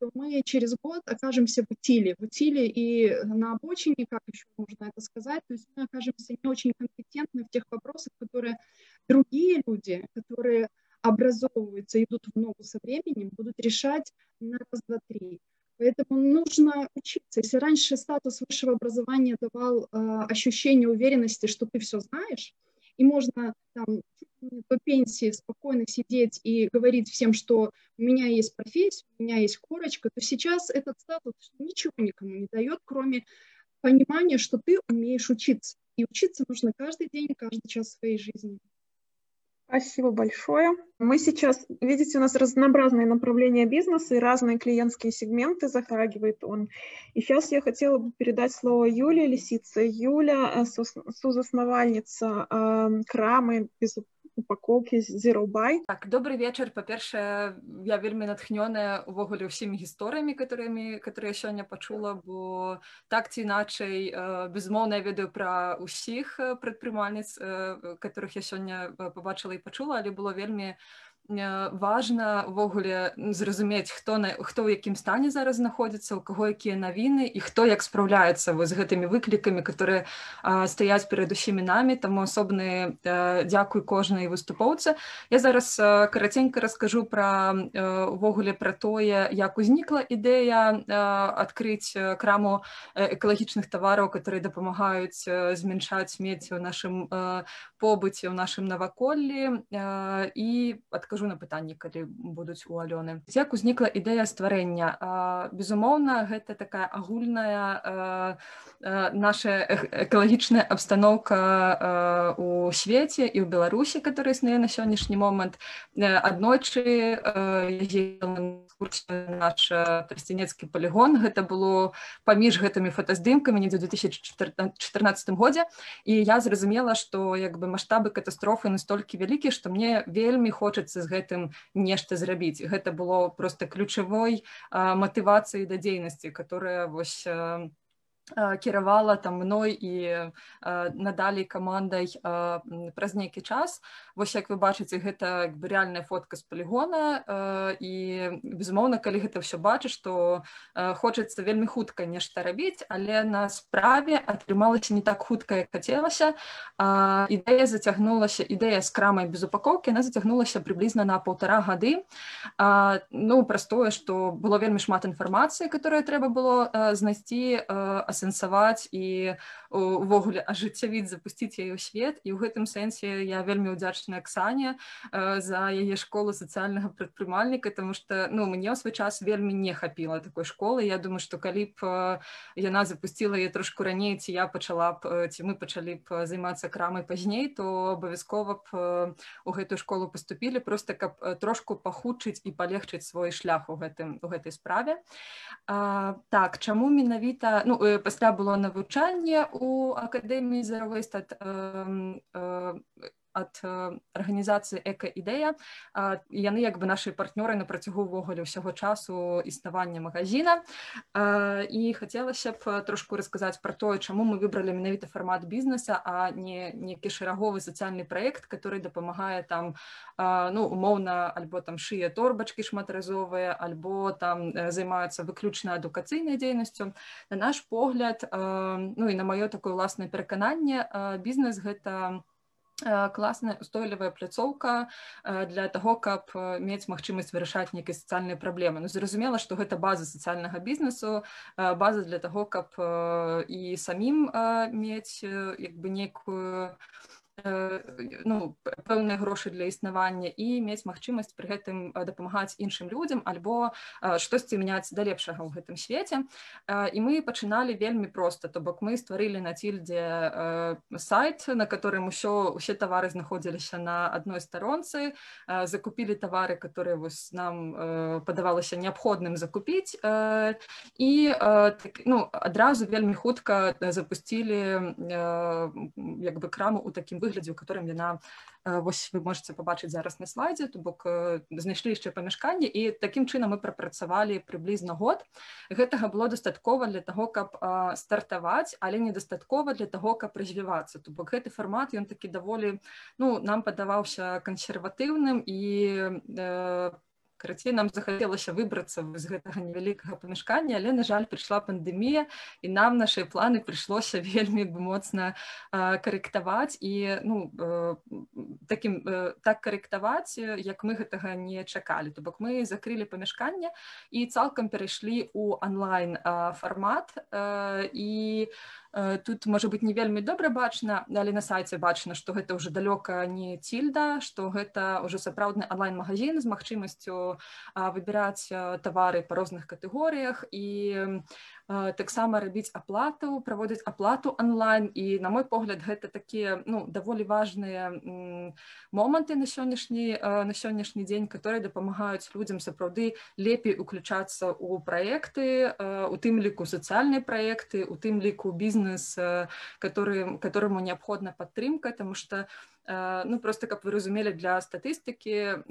то мы через год окажемся в утиле, в утиле и на обочине, как еще можно это сказать, то есть мы окажемся не очень компетентны в тех вопросах, которые другие люди, которые образовываются, идут в ногу со временем, будут решать на раз, два, три. Поэтому нужно учиться. Если раньше статус высшего образования давал э, ощущение уверенности, что ты все знаешь, и можно там до пенсии спокойно сидеть и говорить всем, что у меня есть профессия, у меня есть корочка, то сейчас этот статус ничего никому не дает, кроме понимания, что ты умеешь учиться. И учиться нужно каждый день, каждый час своей жизни. Спасибо большое. Мы сейчас, видите, у нас разнообразные направления бизнеса и разные клиентские сегменты затрагивает он. И сейчас я хотела бы передать слово Юлии Лисице. Юля, э, созасновальница э, Крамы, упаковки Zero Buy. Так, добрый вечер. Па-першае, я вельмі натхнёная увогуле ўсімі гісторыямі, которыми которые я сёння пачула, бо так ці іначай, безумоўна, я ведаю пра ўсіх прадпрымальніц, которых я сёння побачила і пачула, але было вельмі важна увогуле зразумець хто на хто ў якім стане зараз знаходзіцца у каго якія навіны і хто як спраўляецца з гэтымі выклікамі которые а, стаяць перад усімі намі таму асобны дзякуй кожнай выступоўцы я зараз караценька раскажу пра увогуле пра тое як узнікла ідэя адкрыць краму экалагічных тавараў которые дапамагаюць змяншаць смецці ў нашым побыце ў нашым наваколлі і адкажу на пытанні калі будуць у алёны. Як узнікла ідэя стварэння. Безумоўна гэта такая агульная наша экалагічная абстаноўка у свеце і ў беларусі который існуе на сённяшні момант. Аднойчы наш трасцінецкі полигон гэта было паміж гэтымі фотаздымкамі недзе 2014 годзе. І я зразумела что як бы маштабы катастрофы настолькі вялікі что мне вельмі хочацца з гэтым нешта зрабіць. Гэта было просто ключавой матывацыяй да дзейнасці которая вось кіравала там мной і надалей камандай праз нейкі час. Вось як вы бачыце гэта реальная фотка з полигона і безумоўна калі гэта все бачыш то хочацца вельмі хутка нешта рабіць але на справе атрымалася не так хутка як хацелася. Ідэя зацягнулася ідэя з крамай без упакоўкі она зацягнулася приблізна на полтора гады. Ну праз тое что было вельмі шмат інфармацыі которая трэба было знайсці асэнсаваць і увогуле ажыццявіць запусціць яе ў свет. І ў гэтым сэнсе я вельмі ўдзячная Аксане за яе школу сацыяльнага прадпрымальніка тому что ну мне ў свой час вельмі не хапіла такой школы. Я думаю что калі б яна запустила яе трошку раней ці я пачала б ці мы пачалі б займацца крамай пазней то абавязкова б у гэтую школу поступілі просто каб трошку пахутчыць і палегчыць свой шлях у гэтым у гэтай справе. А, так чаму менавіта ну пасля было навучанне у акадэміі заравыстат ад арганізацыі экаідэя яны як бы нашы партнёры на працягу ўвогуле ўсяго часу існавання магазина і хацелася б трошку расказаць пра тое чаму мы выбралі менавіта фармат бізнеса а не некі шэраговы сацыяльны праект который дапамагае там ну умоўна альбо там шые торбачкі шматразовыя альбо там займаюцца выключна адукацыйнай дзейнасцю. На наш погляд ну і на маё такое ўласнае перакананне бізнес гэта у класная устойлівая пляцоўка для таго каб мець магчымасць вырашаць нейкія сацыяльныя праблемы. Ну зразумела што гэта база сацыяльнага бізнесу база для таго каб і самім мець як бы некую ну, пэўныя грошы для існавання і мець магчымасць пры гэтым дапамагаць іншым людзям альбо штосьці мяняць да лепшага ў гэтым свеце. І мы пачыналі вельмі проста то бок мы стварылі на цільдзе сайт на которым усё усе тавары знаходзіліся на адной старонцы закупілі тавары которые вось нам падавалася неабходным закупіць і так, ну адразу вельмі хутка запусцілі як бы краму у такім выглядзе выглядзе у которым яна вось вы можете побачыць зараз на слайдзе то бок знайшлі яшчэ памяшканне і такім чынам мы прапрацавалі прыблізна год. Гэтага было дастаткова для того каб стартаваць але недастаткова для того каб развівацца. То бок гэты фармат ён такі даволі ну нам падаваўся кансерватыўным і по карацей нам захацелася выбрацца з гэтага невялікага памяшкання але на жаль прыйшла пандемія і нам нашыя планы прыйшлося вельмі моцна карэктаваць і ну таким так карэктаваць як мы гэтага не чакалі. То бок мы закрылі памяшканне і цалкам перайшлі у онлайн фармат і у Э, тут можа быть не вельмі добра бачна але на сайце бачна што гэта ўжо далёка не цільда што гэта ўжо сапраўдны онлайн-магазин з магчымасцю выбіраць тавары па розных катэгорыях. І таксама рабіць аплату праводзіць аплату онлайн. І на мой погляд гэта такія ну даволі важныя моманты на сённяшні на сённяшні дзень которые дапамагаюць людзям сапраўды лепей уключацца ў праекты у тым ліку сацыяльныя праекты у тым ліку бізнес который которому неабходна падтрымка. Тому что ну просто каб вы разумелі для статыстыкі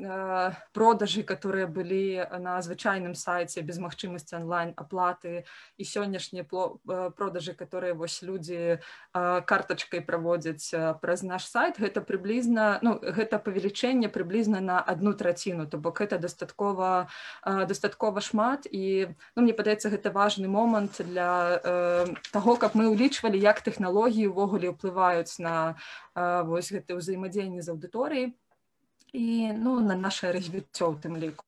продажы которые былі на звычайным сайце без магчымасці онлайн аплаты і сённяшнія продажы которые вось людзі картачкай праводзяць праз наш сайт гэта прыблізна ну гэта павелічэнне прыблізна на одну траціну то бок это дастаткова дастаткова шмат і ну, мне падаецца гэта важны момант для э, таго каб мы ўлічвалі як тэхналогіі ўвогуле ўплываюць на э, вось гэты ўзаемадзеянне з аўдыторыяй і ну на наше развіццё ў тым ліку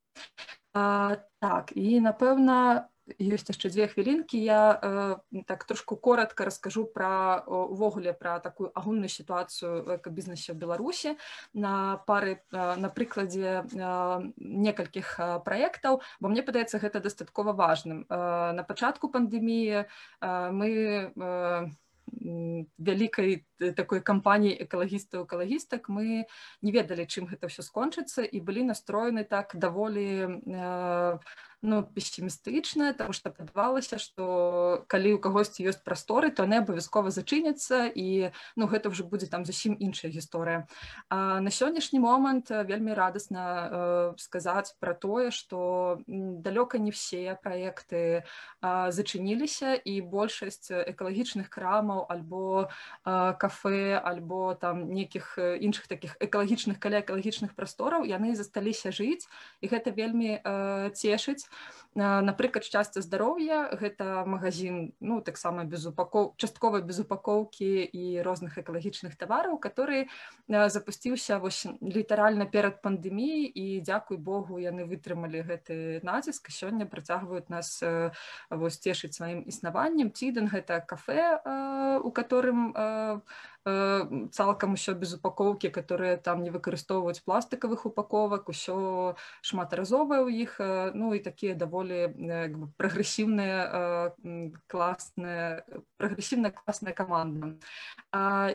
а, так і напэўна ёсць яшчэ дзве хвілінкі я э, так трошку коротко раскажу пра увогуле пра такую агульную сітуацыю экабізнесе ў беларусі на пары э, на прыкладзе э, некалькіх э, праектаў бо мне падаецца гэта дастаткова важным. Э, на пачатку пандэміі э, мы э, вялікай такой кампаніі экалагістаў экалагістак мы не ведалі чым гэта ўсё скончыцца і былі настроены так даволі э, ну, пессімістычная, тому што падавалася, што калі ў кагосьці ёсць прасторы, то яны абавязкова зачыняцца і ну, гэта ўжо будзе там зусім іншая гісторыя. А на сённяшні момант вельмі радасна э, сказаць пра тое, што далёка не все праекты э, зачыніліся і большасць экалагічных крамаў альбо э, кафе альбо там нейкіх іншых такіх экалагічных каля экалагічных прастораў яны засталіся жыць і гэта вельмі э, цешыць напрыклад шчасце здароўя гэта магазин ну таксама без упакоў часткова без упакоўкі і розных экалагічных тавараў который запусціўся вось літаральна перад пандэміяй і дзякуй Богу яны вытрымалі гэты націск сёння працягваюць нас вось цешыць сваім існаваннем. Ціден гэта кафе у которым цалкам усё без упакоўкі которые там не выкарыстоўваюць пластикавых упаковак усё шматразовае ў іх ну і такія даволі прагрэсіўныя класная прагрэсіўная класная каманда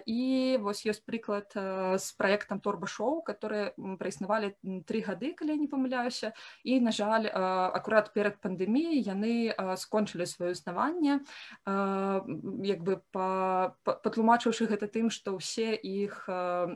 і вось ёсць прыклад з праектам торба-шоу которые праіснавалі три гады калі не памыляюся і на жаль акурат перад пандэміяй яны скончылі сваё існаванне як бы патлумачыўшы гэта тым што ўсе іх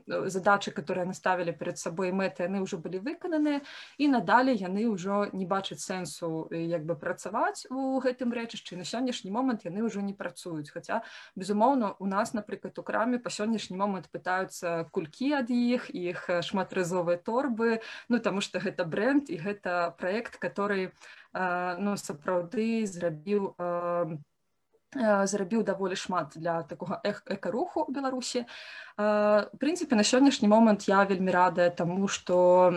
задачы которые наставілі перед сабой мэты яны ўжо былі выкананыя і надалей яны ўжо не бачаць сэнсу як бы працаваць у гэтым рэчышчы на сённяшні момант яны ўжо не працуюць. Хаця безумоўна у нас напрыклад у краме па сённяшні момант пытаюцца кулькі ад іх іх шматразовыя торбы ну таму што гэта бренд і гэта проект который ну сапраўды зрабіў у зрабіў даволі шмат для такога экаруху ў беларусі прынцыпе на сённяшні момант я вельмі радая таму што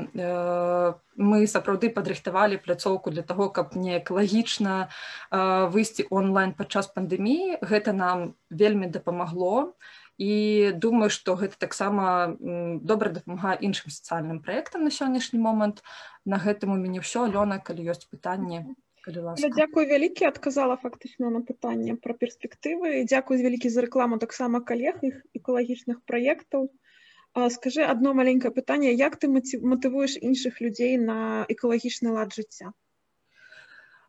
мы сапраўды падрыхтавалі пляцоўку для таго каб не экалагічна выйсці онлайн падчас пандэміі. Гэта нам вельмі дапамагло. І думаю што гэта таксама добра дапамагае іншым сацыяльным праектам на сённяшні момант. На гэтым у мяне ўсё. Лёна калі ёсць пытанне Я дзякую вялікі адказала фактычна на пытанне пра перспектывы. Дзякую вялікі за рэкламу таксама калег іх экалагічных праектаў. Скажы одно маленькае пытанне як ты матывуеш іншых людзей на экалагічны лад жыцця?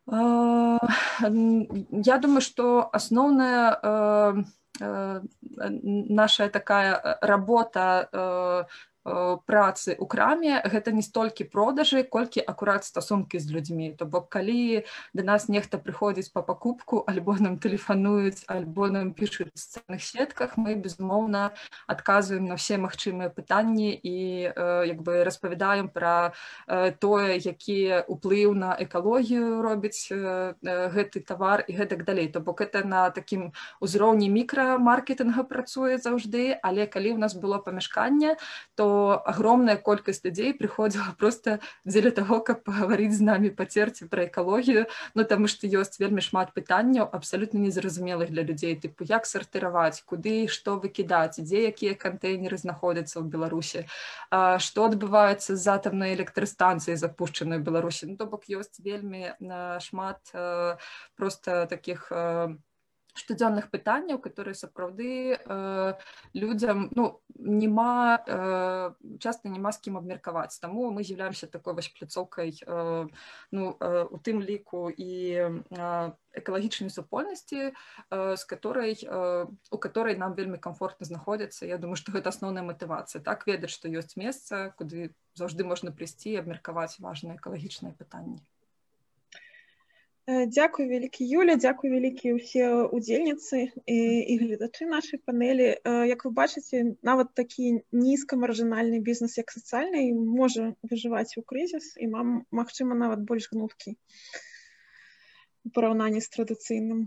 Я думаю что асноўная наша такая работа працы ў краме гэта не столькі продажы колькі акурат стасункі з людзьмі. То бок калі да нас нехта прыходзіць па пакупку альбо нам тэлефануюць альбо нам пішуць сцэнных сетках мы безумоўна адказваем на все магчымыя пытанні і як бы распавядаем пра тое які уплыў на экалогію робіць гэты тавар і гэтак далей. То бок это на такім узроўні мікрамаркетинга працуе заўжды але калі ў нас было памяшканне то огромная колькасць людзей прыходзіла просто дзеля таго каб пагаварыць з намі пацерці пра экалогію ну таму што ёсць вельмі шмат пытанняў абсалютна незразумелых для людзей тыпу як сартыраваць куды? Што выкідаць дзе якія кантэйнеры знаходзяцца ў беларусі што адбываецца з атамнай электрастанцыі запушчанай беларусі ну то бок ёсць вельмі шмат просто таких штодзённых пытанняў которые сапраўды э, людзям ну нема э, часто няма з кім абмеркаваць таму мы з'яўляемся такой вось пляцоўкай э, ну э, у тым ліку і э, экалагічнай супольнасці з э, которой э, у которой нам вельмі комфортна знаходзіцца Я думаю што гэта асноўная матывацыя так ведаць што ёсць месца куды заўжды можна прыйсці і абмеркаваць важныя экалагічныя пытанні Дзякуй вялікі Юля, дзякуй вялікія ўсе удзельніцы і, і гледачы нашай панелі. Як вы бачыце, нават такі нізкамаржынальны бізнес як сацыяльны можа выжываць у крызіс і мам магчыма нават больш гнуткі у параўнанні з традыцыйным.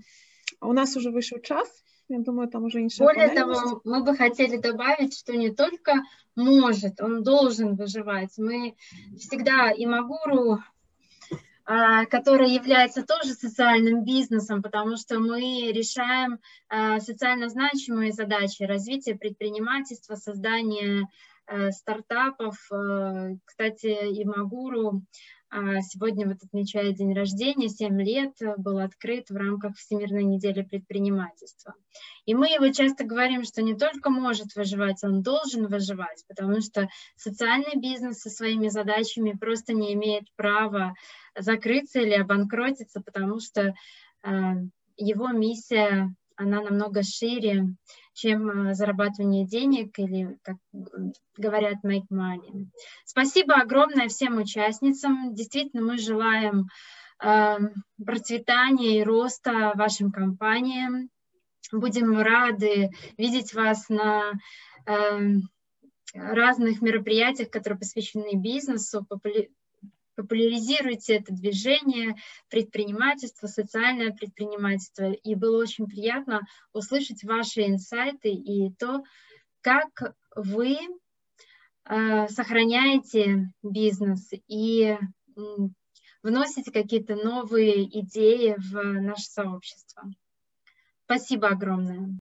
У нас уже вышел час, я думаю, там уже иншалла. Более того, мы бы хотели добавить, что не только может, он должен выживать. Мы всегда и Магуру а, который является тоже социальным бизнесом, потому что мы решаем а, социально значимые задачи развития предпринимательства, создания э, стартапов. Э, кстати, и Магуру сегодня вот отмечает день рождения, 7 лет, был открыт в рамках Всемирной недели предпринимательства. И мы его часто говорим, что не только может выживать, он должен выживать, потому что социальный бизнес со своими задачами просто не имеет права закрыться или обанкротиться, потому что а, его миссия, она намного шире, чем э, зарабатывание денег или, как говорят, make money. Спасибо огромное всем участницам. Действительно, мы желаем э, процветания и роста вашим компаниям. Будем рады видеть вас на э, разных мероприятиях, которые посвящены бизнесу, популяризируйте это движение, предпринимательство, социальное предпринимательство. И было очень приятно услышать ваши инсайты и то, как вы э, сохраняете бизнес и э, вносите какие-то новые идеи в наше сообщество. Спасибо огромное.